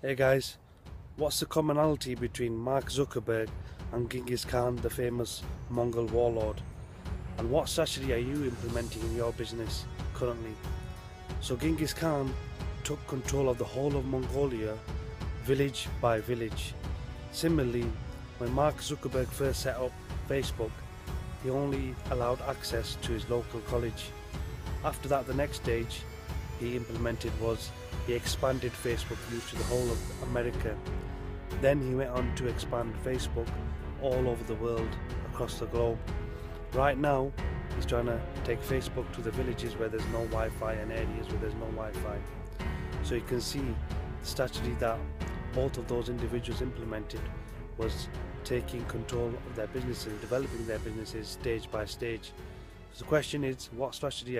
Hey guys, what's the commonality between Mark Zuckerberg and Genghis Khan, the famous Mongol warlord? And what strategy are you implementing in your business currently? So Genghis Khan took control of the whole of Mongolia, village by village. Similarly, when Mark Zuckerberg first set up Facebook, he only allowed access to his local college. After that, the next stage he implemented was he expanded Facebook use to the whole of America. Then he went on to expand Facebook all over the world, across the globe. Right now, he's trying to take Facebook to the villages where there's no Wi-Fi and areas where there's no Wi-Fi. So you can see the strategy that both of those individuals implemented was taking control of their businesses, and developing their businesses stage by stage. So the question is, what strategy